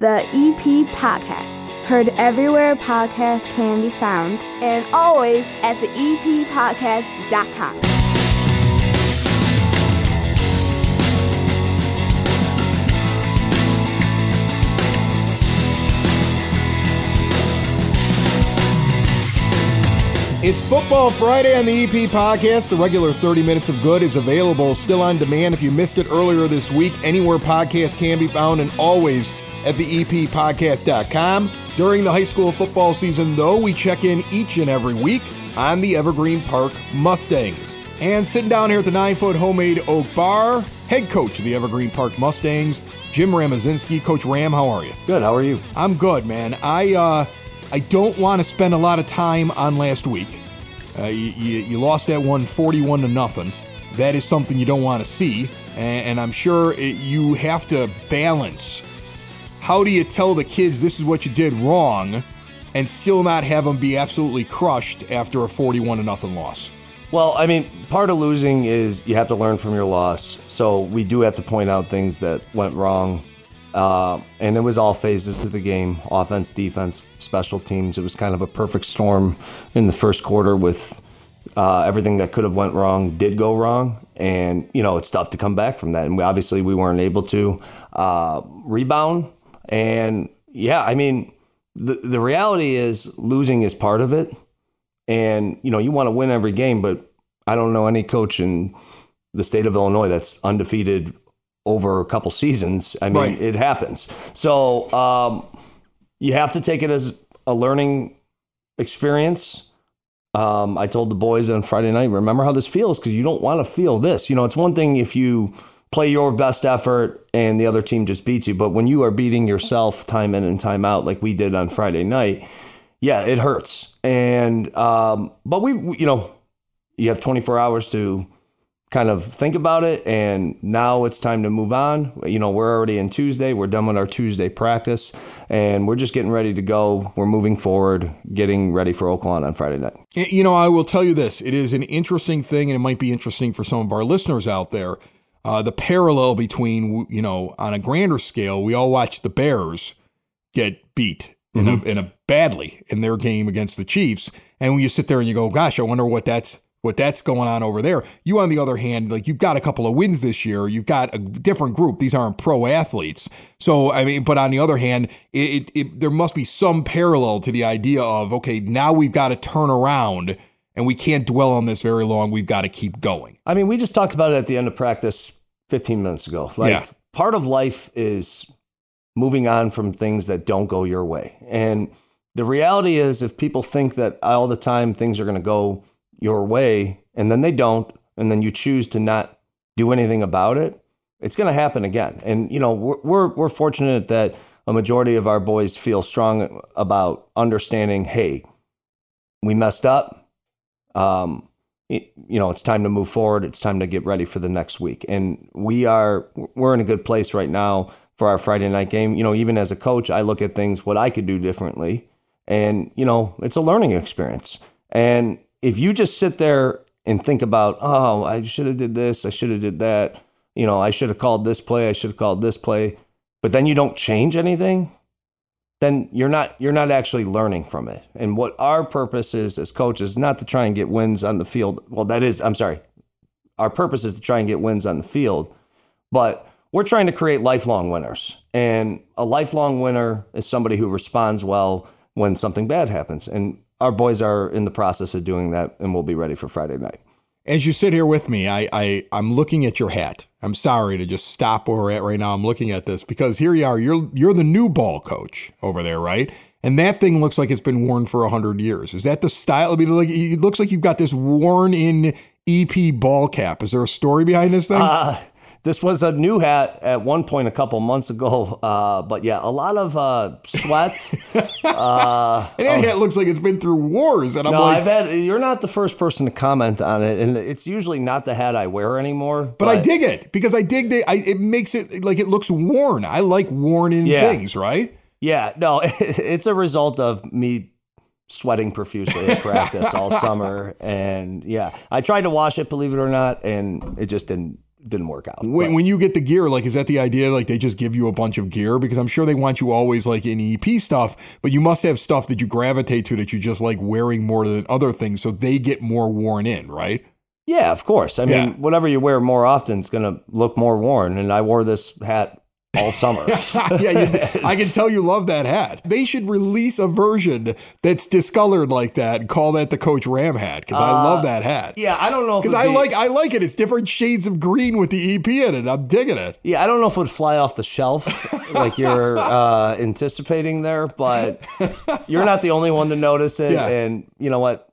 The EP Podcast. Heard everywhere podcasts can be found, and always at the eppodcast.com. It's Football Friday on the EP podcast. The regular 30 Minutes of Good is available still on demand if you missed it earlier this week, anywhere podcasts can be found, and always at the eppodcast.com. During the high school football season, though, we check in each and every week on the Evergreen Park Mustangs. And sitting down here at the nine foot homemade oak bar, head coach of the Evergreen Park Mustangs, Jim Ramazinski. Coach Ram, how are you? Good. How are you? I'm good, man. I uh, I don't want to spend a lot of time on last week. Uh, you, you, you lost that one 41 to nothing. That is something you don't want to see, and, and I'm sure it, you have to balance. How do you tell the kids this is what you did wrong, and still not have them be absolutely crushed after a 41 to nothing loss? Well, I mean, part of losing is you have to learn from your loss. So we do have to point out things that went wrong. Uh, and it was all phases to the game offense, defense, special teams. It was kind of a perfect storm in the first quarter with uh, everything that could have went wrong did go wrong. And, you know, it's tough to come back from that. And we, obviously, we weren't able to uh, rebound. And yeah, I mean, the, the reality is losing is part of it. And, you know, you want to win every game, but I don't know any coach in the state of Illinois that's undefeated over a couple seasons. I mean, Right. it happens. So um, you have to take it as a learning experience. Um, I told the boys on Friday night, remember how this feels because you don't want to feel this. You know, it's one thing if you play your best effort and the other team just beats you, but when you are beating yourself time in and time out, like we did on Friday night, yeah, it hurts. And um, but we, you know, you have 24 hours to kind of think about it. And now it's time to move on. You know we're already in tuesday. We're done with our tuesday practice. And we're just getting ready to go. We're moving forward getting ready for Oak Lawn on friday night. You know, I will tell you this: it is an interesting thing, and it might be interesting for some of our listeners out there. Uh, the parallel between, you know, on a grander scale, we all watched the Bears get beat in a in a badly in their game against the Chiefs, and when you sit there and you go, "Gosh, I wonder what that's." What that's going on over there. You, on the other hand, like you've got a couple of wins this year. You've got a different group. These aren't pro athletes. So, I mean, but on the other hand, it, it, it there must be some parallel to the idea of okay, now we've got to turn around and we can't dwell on this very long. We've got to keep going. i mean we just talked about it at the end of practice 15 minutes ago like Yeah. part of life is moving on from things that don't go your way and the reality is if people think that all the time things are going to go your way and then they don't and then you choose to not do anything about it it's going to happen again and you know we're, we're, we're fortunate that a majority of our boys feel strong about understanding hey we messed up um, it- you know it's time to move forward. It's time to get ready for the next week. And we are we're in a good place right now for our friday night game. You know even as a coach i look at things what i could do differently. And you know it's a learning experience. And if you just sit there and think about oh i should have did this i should have did that. You know i should have called this play i should have called this play. But then you don't change anything then you're not you're not actually learning from it. And what our purpose is as coaches not to try and get wins on the field. Well, that is I'm sorry. Our purpose is to try and get wins on the field, but we're trying to create lifelong winners. And a lifelong winner is somebody who responds well when something bad happens. And our boys are in the process of doing that and we'll be ready for Friday night. As you sit here with me, I, I I'm looking at your hat. I'm sorry to just stop where we're at right now. I'm looking at this because here you are. You're you're the new ball coach over there, right? And that thing looks like it's been worn for hundred years. Is that the style? Like it looks like you've got this worn in EP ball cap. Is there a story behind this thing? Uh, this was a new hat at one point a couple months ago. Uh, but yeah, a lot of uh, sweat. uh, and that hat looks like it's been through wars. And I'm no, like, I've had. You're not the first person to comment on it, and it's usually not the hat I wear anymore. but I dig it because I dig the. I, it makes it like it looks worn. I like worn in Yeah. things, right? Yeah, no, it's a result of me sweating profusely at practice all summer, and yeah, I tried to wash it, believe it or not, and it just didn't didn't work out. When, But- when you get the gear, like, is that the idea? Like, they just give you a bunch of gear because I'm sure they want you always like in EP stuff, but you must have stuff that you gravitate to that you just like wearing more than other things, so they get more worn in, right? yeah, of course. I mean, Yeah. whatever you wear more often is going to look more worn. And I wore this hat all summer. yeah, you, I can tell you love that hat. They should release a version that's discolored like that and call that the Coach Ram hat because I love that hat. yeah, I don't know Because I be- like I like it. It's different shades of green with the EP in it. I'm digging it. Yeah, I don't know if it would fly off the shelf like you're uh, anticipating there, but you're not the only one to notice it. Yeah. And you know what?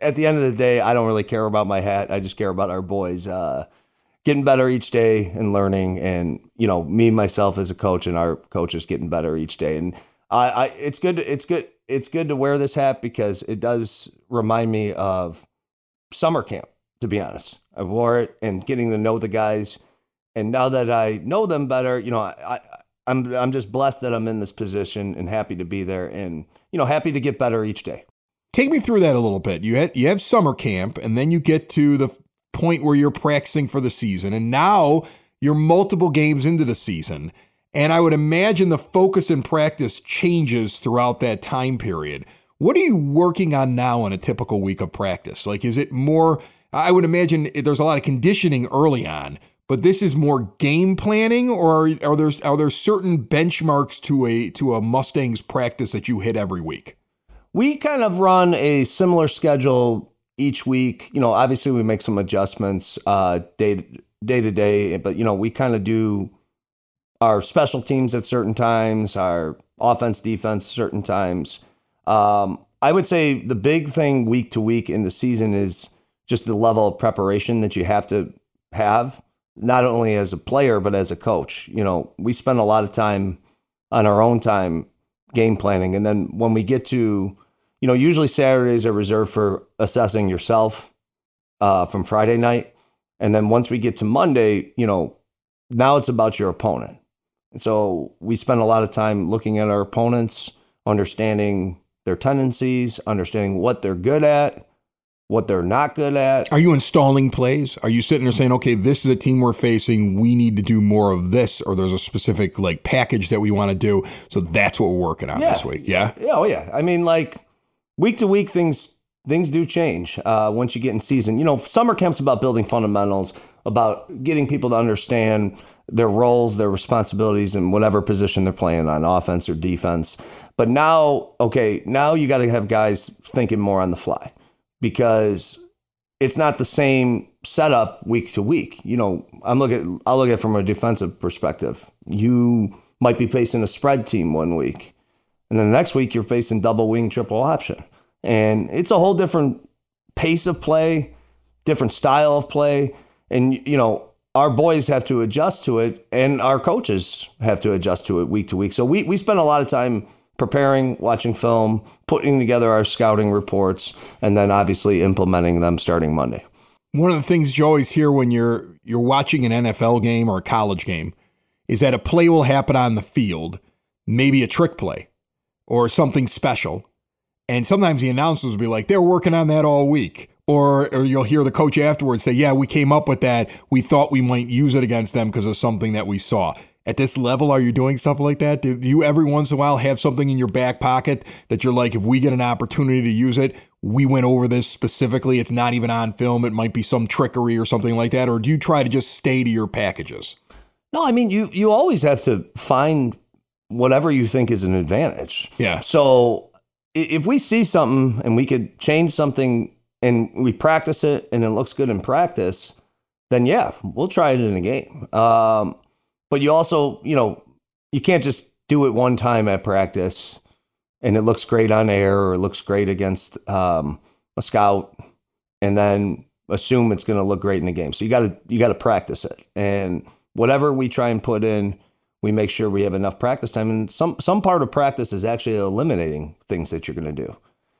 At the end of the day, I don't really care about my hat. I just care about our boys uh, getting better each day and learning. And you know, me myself as a coach and our coaches getting better each day. And I, I it's good. It's good. It's good to wear this hat because it does remind me of summer camp. To be honest, I wore it and getting to know the guys and now that I know them better, you know, I, I I'm I'm just blessed that I'm in this position and happy to be there and you know happy to get better each day. Take me through that a little bit. You had, you have summer camp, and then you get to the point where you're practicing for the season, and now you're multiple games into the season. And I would imagine the focus and practice changes throughout that time period. What are you working on now in a typical week of practice? Like, is it more? I would imagine there's a lot of conditioning early on, but this is more game planning, or are, are there are there certain benchmarks to a to a Mustangs practice that you hit every week? We kind of run a similar schedule each week. You know, obviously we make some adjustments uh, day day to day, but you know we kind of do our special teams at certain times, our offense defense certain times. Um, I would say the big thing week to week in the season is just the level of preparation that you have to have, not only as a player but as a coach. You know, we spend a lot of time on our own time game planning, and then when we get to you know, usually Saturdays are reserved for assessing yourself uh, from Friday night. And then once we get to Monday, you know, now it's about your opponent. And so we spend a lot of time looking at our opponents, understanding their tendencies, understanding what they're good at, what they're not good at. Are you installing plays? Are you sitting there saying, okay, this is a team we're facing. We need to do more of this, or there's a specific like package that we want to do. So that's what we're working on Yeah. this week. Yeah. Yeah, oh yeah. I mean, like week to week, things things do change uh, once you get in season. You know, summer camp's about building fundamentals, about getting people to understand their roles, their responsibilities, and whatever position they're playing on, offense or defense. But now, okay, now you got to have guys thinking more on the fly because it's not the same setup week to week. You know, I'm looking. I'll look at it from a defensive perspective. You might be facing a spread team one week. And then the next week, you're facing double wing, triple option. And it's a whole different pace of play, different style of play. And, you know, our boys have to adjust to it, and our coaches have to adjust to it week to week. So we, we spend a lot of time preparing, watching film, putting together our scouting reports, and then obviously implementing them starting Monday. One of the things you always hear when you're you're watching an NFL game or a college game is that a play will happen on the field, maybe a trick play or something special. And sometimes the announcers will be like, they're working on that all week. Or, or you'll hear the coach afterwards say, yeah, we came up with that. We thought we might use it against them because of something that we saw. At this level, are you doing stuff like that? Do you every once in a while have something in your back pocket that you're like, if we get an opportunity to use it, we went over this specifically. It's not even on film. It might be some trickery or something like that. Or do you try to just stay to your packages? No, I mean, you, you always have to find whatever you think is an advantage. Yeah. So if we see something and we could change something and we practice it and it looks good in practice, then yeah, we'll try it in a game. Um, but you also, you know, you can't just do it one time at practice and it looks great on air or it looks great against um, a scout and then assume it's going to look great in the game. So you got to you got to practice it. And whatever we try and put in, we make sure we have enough practice time. And some some part of practice is actually eliminating things that you're going to do.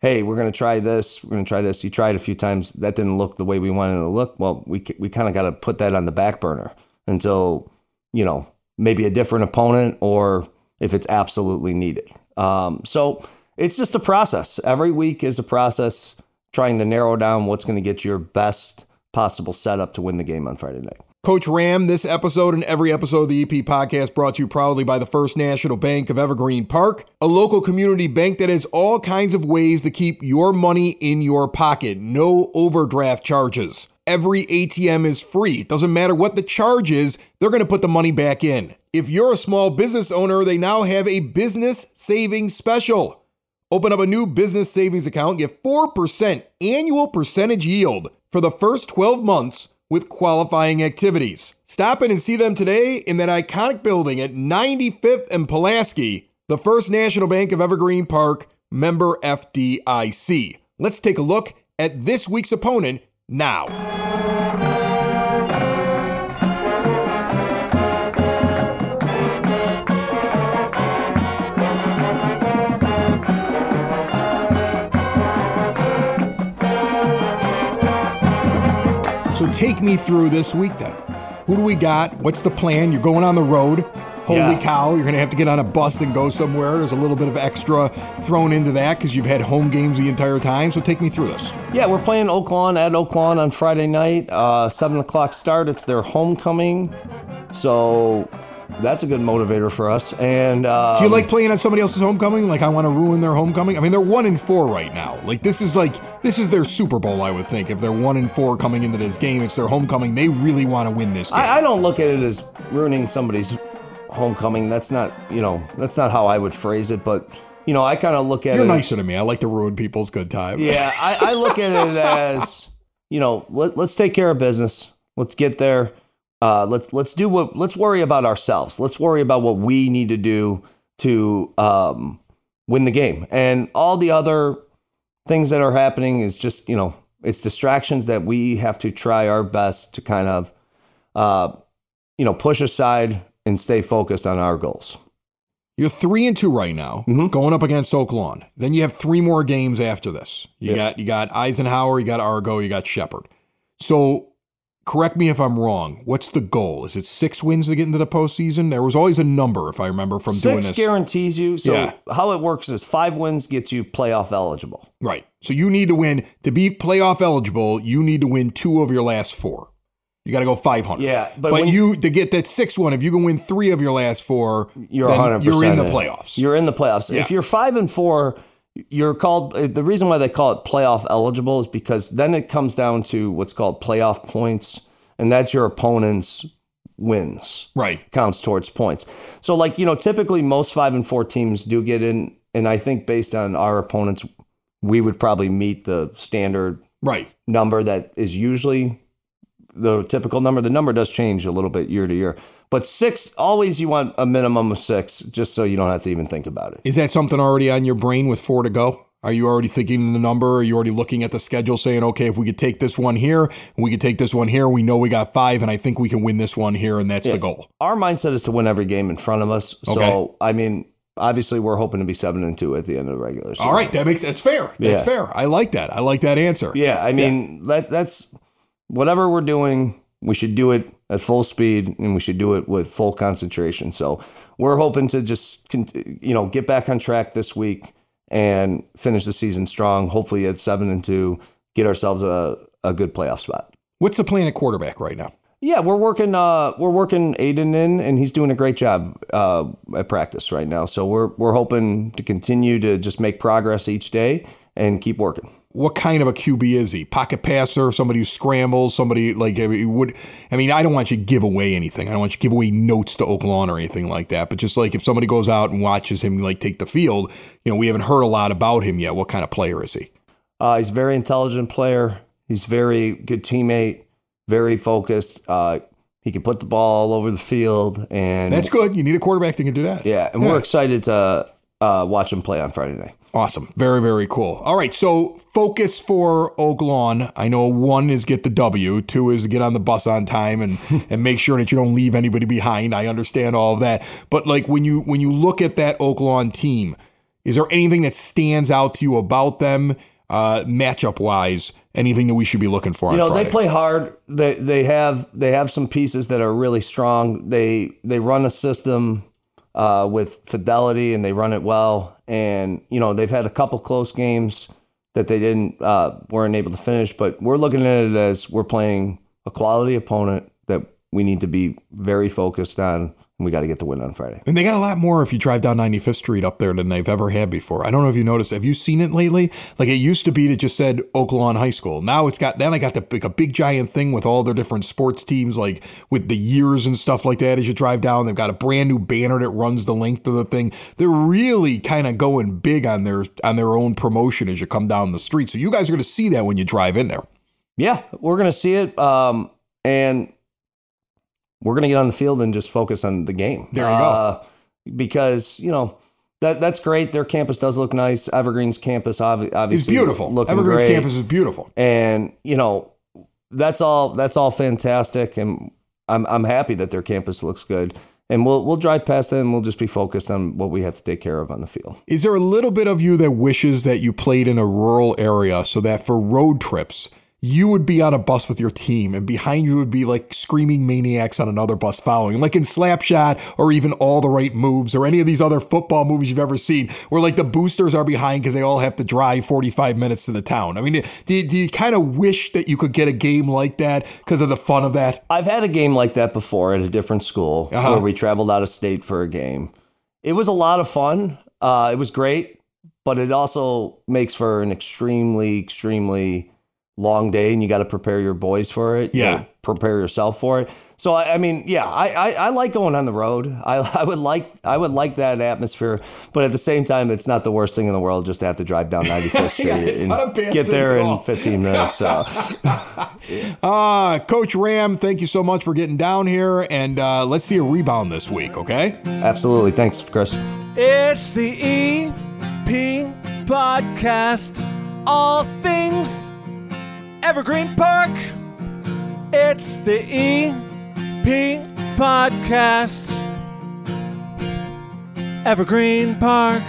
Hey, we're going to try this. We're going to try this. You tried a few times. That didn't look the way we wanted it to look. Well, we we kind of got to put that on the back burner until you know maybe a different opponent or if it's absolutely needed. Um, so it's just a process. Every week is a process trying to narrow down what's going to get your best possible setup to win the game on Friday night. Coach Ram, this episode and every episode of the EP podcast brought to you proudly by the First National Bank of Evergreen Park, a local community bank that has all kinds of ways to keep your money in your pocket. No overdraft charges. Every ATM is free. It doesn't matter what the charge is, they're going to put the money back in. If you're a small business owner, they now have a business savings special. Open up a new business savings account, get 4% annual percentage yield for the first 12 months with qualifying activities. Stop in and see them today in that iconic building at 95th and Pulaski, the First National Bank of Evergreen Park, member FDIC. Let's take a look at this week's opponent now. Take me through this week then. Who do we got? What's the plan? You're going on the road. Holy Yeah. cow, you're going to have to get on a bus and go somewhere. There's a little bit of extra thrown into that because you've had home games the entire time. So take me through this. Yeah, we're playing Oak Lawn at Oak Lawn on Friday night. Uh, seven o'clock start. It's their homecoming, so that's a good motivator for us. And uh, Do you like playing on somebody else's homecoming? Like I want to ruin their homecoming? I mean, they're one in four right now. Like this is like this is their Super Bowl, I would think. If they're one in four coming into this game, it's their homecoming. They really want to win this game. I, I don't look at it as ruining somebody's homecoming. That's not, you know, that's not how I would phrase it. But you know, I kind of look at You're it. nicer to me. I like to ruin people's good time. Yeah, I, I look at it as, you know, let, let's take care of business. Let's get there. Uh, let's let's do what. Let's worry about ourselves. Let's worry about what we need to do to um, win the game. And all the other things that are happening is just, you know, it's distractions that we have to try our best to kind of, uh, you know, push aside and stay focused on our goals. You're three and two right now, Mhm. going up against Oak Lawn. Then you have three more games after this. You Yeah. got you got Eisenhower, you got Argo, you got Shepard. So correct me if I'm wrong. What's the goal? Is it six wins to get into the postseason? There was always a number, if I remember from doing Six guarantees you. So Yeah. how it works is five wins gets you playoff eligible. right. So you need to win to be playoff eligible. You need to win two of your last four. You got to go 500. Yeah, but but, when- you to get that sixth one, if you can win three of your last four, You're then 100%. You're in the playoffs. You're in the playoffs. Yeah. If you're five and four, you're called. uh, The reason why they call it playoff eligible is because then it comes down to what's called playoff points, and that's your opponent's wins right. counts towards points. So, like you know, typically most five and four teams do get in, and I think based on our opponents, we would probably meet the standard Right. number that is usually the typical number. The number does change a little bit year to year, but six always you want a minimum of six, just so you don't have to even think about it. Is that something already on your brain with four to go? Are you already thinking the number? Are you already looking at the schedule saying, okay, if we could take this one here, we could take this one here, we know we got five, and I think we can win this one here, and that's the goal. Our mindset is to win every game in front of us. So Okay. I mean, obviously we're hoping to be seven and two at the end of the regular season. All right, that makes that's fair. That's Yeah. fair. I like that. I like that answer. Yeah, I mean that that's whatever we're doing, we should do it at full speed and we should do it with full concentration. So we're hoping to just you know get back on track this week and finish the season strong. Hopefully at seven and two, get ourselves a, a good playoff spot. What's the plan at quarterback right now? Yeah, we're working. Uh, we're working Aiden in, and he's doing a great job uh, at practice right now. So we're we're hoping to continue to just make progress each day and keep working. What kind of a QB is he? Pocket passer, somebody who scrambles, somebody like I mean, would. I mean, I don't want you to give away anything. I don't want you to give away notes to Oak Lawn or anything like that. But just like if somebody goes out and watches him like take the field, you know, we haven't heard a lot about him yet. What kind of player is he? Uh, he's a very intelligent player. He's very good teammate. Very focused. Uh, he can put the ball all over the field, and That's good. You need a quarterback that can do that. yeah. And we're excited to uh, watch him play on Friday night. Awesome. Very, very cool. All right. So, focus for Oak Lawn. I know one is get the W, two is get on the bus on time and, and make sure that you don't leave anybody behind. I understand all of that. But, like, when you when you look at that Oak Lawn team, is there anything that stands out to you about them, uh, matchup wise? Anything that we should be looking for You know, Friday? they play hard. They they have they have some pieces that are really strong. They they run a system uh, with fidelity and they run it well. And you know, they've had a couple close games that they didn't uh, weren't able to finish. But we're looking at it as we're playing a quality opponent that we need to be very focused on. We got to get the win on Friday. And they got a lot more if you drive down 95th Street up there than they've ever had before. I don't know if you noticed. Have you seen it lately? Like it used to be that just said Oak Lawn High School. Now it's got then I got the like a big giant thing with all their different sports teams, like with the years and stuff like that. As you drive down, they've got a brand new banner that runs the length of the thing. They're really kind of going big on their on their own promotion as you come down the street. So you guys are going to see that when you drive in there. Yeah, we're gonna see it, um, and we're gonna get on the field and just focus on the game. There you go. uh, Because you know that that's great. Their campus does look nice. Evergreen's campus, obviously, It's beautiful. Looking Evergreen's great. campus is beautiful. and you know that's all that's all fantastic, and I'm I'm happy that their campus looks good. And we'll we'll drive past them. and we'll just be focused on what we have to take care of on the field. Is there a little bit of you that wishes that you played in a rural area so that for road trips, you would be on a bus with your team and behind you would be like screaming maniacs on another bus following, like in Slapshot or even All the Right Moves or any of these other football movies you've ever seen, where like the boosters are behind because they all have to drive 45 minutes to the town? I mean, do you, do you kind of wish that you could get a game like that because of the fun of that? I've had a game like that before at a different school Uh-huh. where we traveled out of state for a game. It was a lot of fun. Uh, it was great, but it also makes for an extremely, extremely long day, and you got to prepare your boys for it. Yeah. gotta prepare yourself for it. So I, I mean, yeah, I, I, I like going on the road. I, I would like I would like that atmosphere, but at the same time, it's not the worst thing in the world just to have to drive down 95th Street Yeah, and not a bad get there in 15 minutes. So. Uh, Coach Ram, thank you so much for getting down here. And uh, let's see a rebound this week, okay? Absolutely. Thanks, Chris. It's the EP podcast. All things Evergreen Park. It's the EP podcast. Evergreen Park.